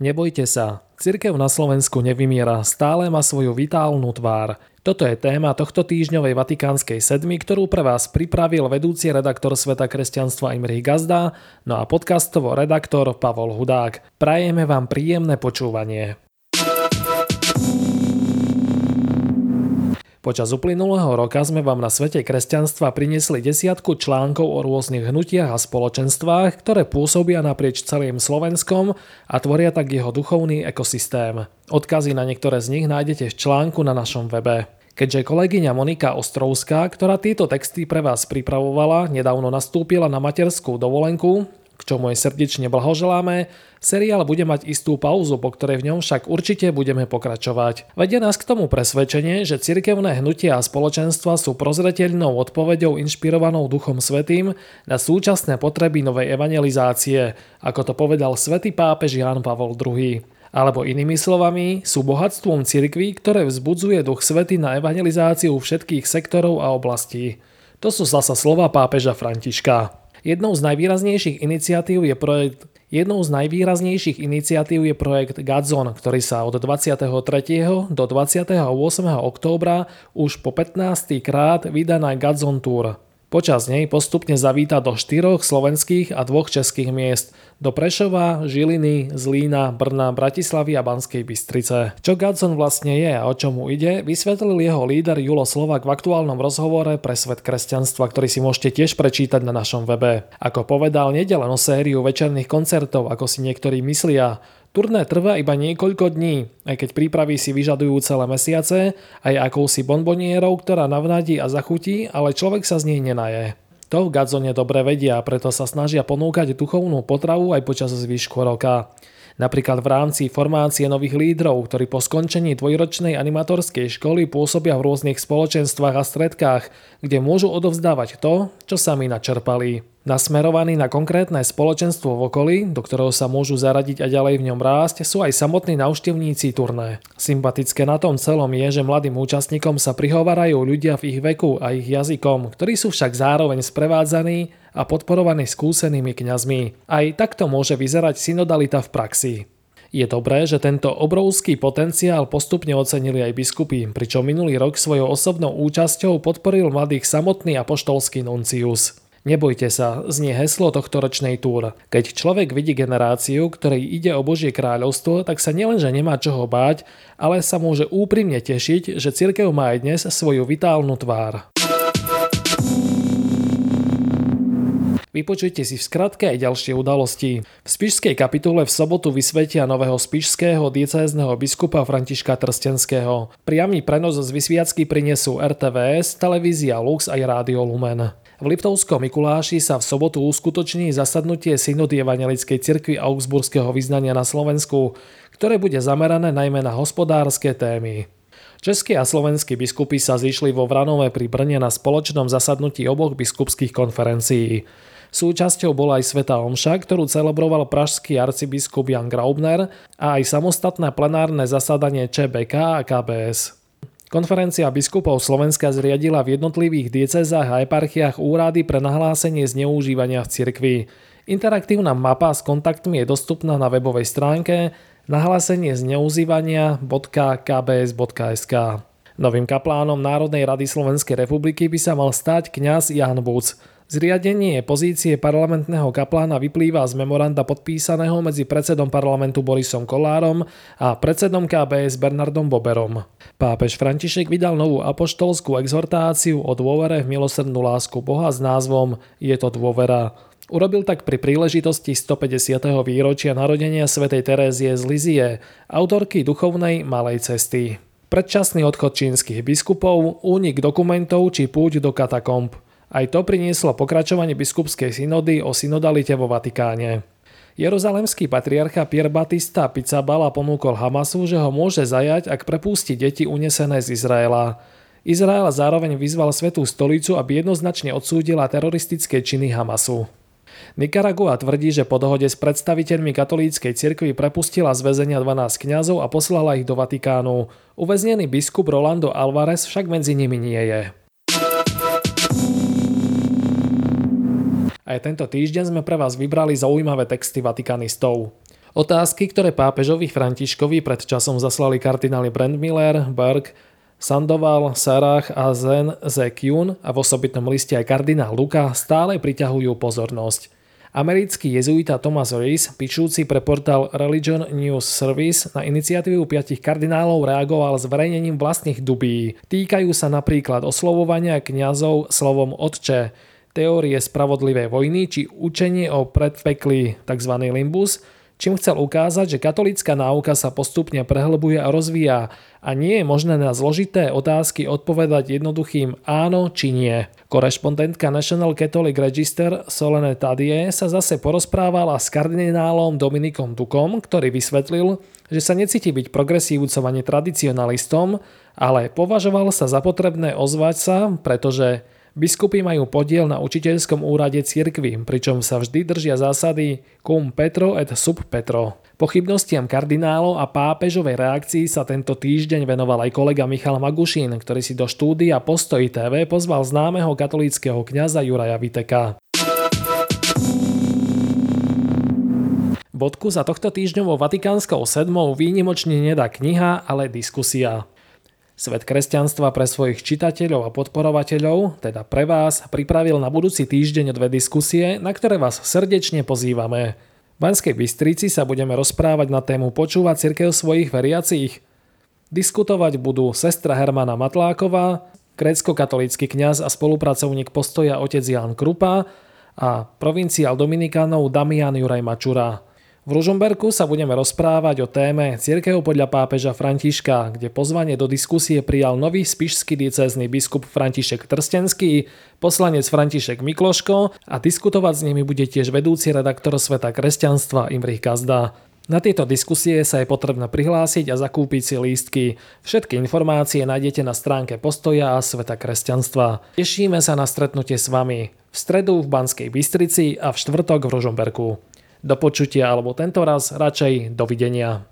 Nebojte sa, cirkev na Slovensku nevymiera, stále má svoju vitálnu tvár. Toto je téma tohto týždňovej Vatikánskej sedmy, ktorú pre vás pripravil vedúci redaktor Sveta kresťanstva Imrich Gazda, no a podcastovo redaktor Pavol Hudák. Prajeme vám príjemné počúvanie. Počas uplynulého roka sme vám na svete kresťanstva priniesli desiatku článkov o rôznych hnutiach a spoločenstvách, ktoré pôsobia naprieč celým Slovenskom a tvoria tak jeho duchovný ekosystém. Odkazy na niektoré z nich nájdete v článku na našom webe. Keďže kolegyňa Monika Ostrovská, ktorá tieto texty pre vás pripravovala, nedávno nastúpila na materskú dovolenku, k čomu jej srdečne blahoželáme, seriál bude mať istú pauzu, po ktorej v ňom však určite budeme pokračovať. Vedie nás k tomu presvedčenie, že cirkevné hnutia a spoločenstva sú prozreteľnou odpoveďou inšpirovanou Duchom Svetým na súčasné potreby novej evangelizácie, ako to povedal svätý pápež Ján Pavol II. Alebo inými slovami, sú bohatstvom cirkví, ktoré vzbudzuje Duch Svety na evangelizáciu všetkých sektorov a oblastí. To sú zasa slova pápeža Františka. Jednou z najvýraznejších iniciatív je projekt Jednou z najvýraznejších iniciatív je projekt Gadzon, ktorý sa od 23. do 28. októbra už po 15. krát vydá na Gadzon Tour. Počas nej postupne zavíta do štyroch slovenských a dvoch českých miest do Prešova, Žiliny, Zlína, Brna, Bratislavy a Banskej Bystrice. Čo Gadson vlastne je a o čomu ide, vysvetlil jeho líder Julo Slovak v aktuálnom rozhovore pre Svet kresťanstva, ktorý si môžete tiež prečítať na našom webe. Ako povedal, nede len o sériu večerných koncertov, ako si niektorí myslia, Turné trvá iba niekoľko dní, aj keď prípravy si vyžadujú celé mesiace, aj akousi bonbonierou, ktorá navnadí a zachutí, ale človek sa z nej nenaje. To v Gadzone dobre vedia, preto sa snažia ponúkať duchovnú potravu aj počas zvyšku roka. Napríklad v rámci formácie nových lídrov, ktorí po skončení dvojročnej animatorskej školy pôsobia v rôznych spoločenstvách a stredkách, kde môžu odovzdávať to, čo sami načerpali. Nasmerovaní na konkrétne spoločenstvo v okolí, do ktorého sa môžu zaradiť a ďalej v ňom rásť, sú aj samotní návštevníci turné. Sympatické na tom celom je, že mladým účastníkom sa prihovarajú ľudia v ich veku a ich jazykom, ktorí sú však zároveň sprevádzaní a podporovaní skúsenými kňazmi. Aj takto môže vyzerať synodalita v praxi. Je dobré, že tento obrovský potenciál postupne ocenili aj biskupy, pričom minulý rok svojou osobnou účasťou podporil mladých samotný apoštolský nuncius. Nebojte sa, znie heslo tohto ročnej túr. Keď človek vidí generáciu, ktorej ide o Božie kráľovstvo, tak sa nielenže nemá čoho báť, ale sa môže úprimne tešiť, že cirkev má aj dnes svoju vitálnu tvár. Vypočujte si v skratke aj ďalšie udalosti. V Spišskej kapitule v sobotu vysvetia nového spišského diecézneho biskupa Františka Trstenského. Priamy prenos z vysviacky prinesú RTVS, televízia Lux aj Rádio Lumen. V Liptovskom Mikuláši sa v sobotu uskutoční zasadnutie synody Evangelickej cirkvi Augsburského vyznania na Slovensku, ktoré bude zamerané najmä na hospodárske témy. Českí a slovenskí biskupy sa zišli vo Vranove pri Brne na spoločnom zasadnutí oboch biskupských konferencií. Súčasťou bola aj Sveta Omša, ktorú celebroval pražský arcibiskup Jan Graubner a aj samostatné plenárne zasadanie ČBK a KBS. Konferencia biskupov Slovenska zriadila v jednotlivých diecezách a eparchiách úrady pre nahlásenie zneužívania v cirkvi. Interaktívna mapa s kontaktmi je dostupná na webovej stránke nahlásenie zneužívania.kbs.sk. Novým kaplánom Národnej rady Slovenskej republiky by sa mal stať kňaz Jan Buc. Zriadenie pozície parlamentného kaplána vyplýva z memoranda podpísaného medzi predsedom parlamentu Borisom Kolárom a predsedom KBS Bernardom Boberom. Pápež František vydal novú apoštolskú exhortáciu o dôvere v milosrdnú lásku Boha s názvom Je to dôvera. Urobil tak pri príležitosti 150. výročia narodenia svätej Terézie z Lizie, autorky duchovnej Malej cesty. Predčasný odchod čínskych biskupov, únik dokumentov či púť do katakomb – aj to prinieslo pokračovanie biskupskej synody o synodalite vo Vatikáne. Jeruzalemský patriarcha Pier Batista Pizzabala ponúkol Hamasu, že ho môže zajať, ak prepustí deti unesené z Izraela. Izrael zároveň vyzval Svetú stolicu, aby jednoznačne odsúdila teroristické činy Hamasu. Nikaragua tvrdí, že po dohode s predstaviteľmi katolíckej cirkvi prepustila z väzenia 12 kňazov a poslala ich do Vatikánu. Uväznený biskup Rolando Alvarez však medzi nimi nie je. Aj tento týždeň sme pre vás vybrali zaujímavé texty vatikanistov. Otázky, ktoré pápežovi Františkovi pred časom zaslali kardináli Brandmiller, Berg, Sandoval, Sarach a Zen Zekyun a v osobitnom liste aj kardinál Luka stále priťahujú pozornosť. Americký jezuita Thomas Rees, píšúci pre portál Religion News Service na iniciatívu piatich kardinálov reagoval zverejnením vlastných dubí. Týkajú sa napríklad oslovovania kňazov slovom otče, teórie spravodlivej vojny či učenie o predpekli tzv. limbus, čím chcel ukázať, že katolická náuka sa postupne prehlbuje a rozvíja a nie je možné na zložité otázky odpovedať jednoduchým áno či nie. Korešpondentka National Catholic Register Solene Tadie sa zase porozprávala s kardinálom Dominikom Dukom, ktorý vysvetlil, že sa necíti byť progresívcom ani tradicionalistom, ale považoval sa za potrebné ozvať sa, pretože Biskupy majú podiel na učiteľskom úrade cirkvy, pričom sa vždy držia zásady cum petro et sub petro. Pochybnostiam kardinálov a pápežovej reakcii sa tento týždeň venoval aj kolega Michal Magušín, ktorý si do štúdia Postoj TV pozval známeho katolického kňaza Juraja Viteka. Bodku za tohto týždňovou Vatikánskou sedmou výnimočne nedá kniha, ale diskusia. Svet kresťanstva pre svojich čitateľov a podporovateľov, teda pre vás, pripravil na budúci týždeň dve diskusie, na ktoré vás srdečne pozývame. V Banskej Bystrici sa budeme rozprávať na tému Počúvať cirkev svojich veriacich. Diskutovať budú sestra Hermana Matláková, grécko-katolícky kňaz a spolupracovník postoja otec Jan Krupa a provinciál Dominikánov Damian Juraj Mačura. V Ružomberku sa budeme rozprávať o téme Cirkev podľa pápeža Františka, kde pozvanie do diskusie prijal nový spišský diecézny biskup František Trstenský, poslanec František Mikloško a diskutovať s nimi bude tiež vedúci redaktor Sveta kresťanstva Imrich Gazda. Na tieto diskusie sa je potrebné prihlásiť a zakúpiť si lístky. Všetky informácie nájdete na stránke Postoja a Sveta kresťanstva. Tešíme sa na stretnutie s vami v stredu v Banskej Bystrici a v štvrtok v Ružomberku. Do počutia alebo tento raz radšej dovidenia.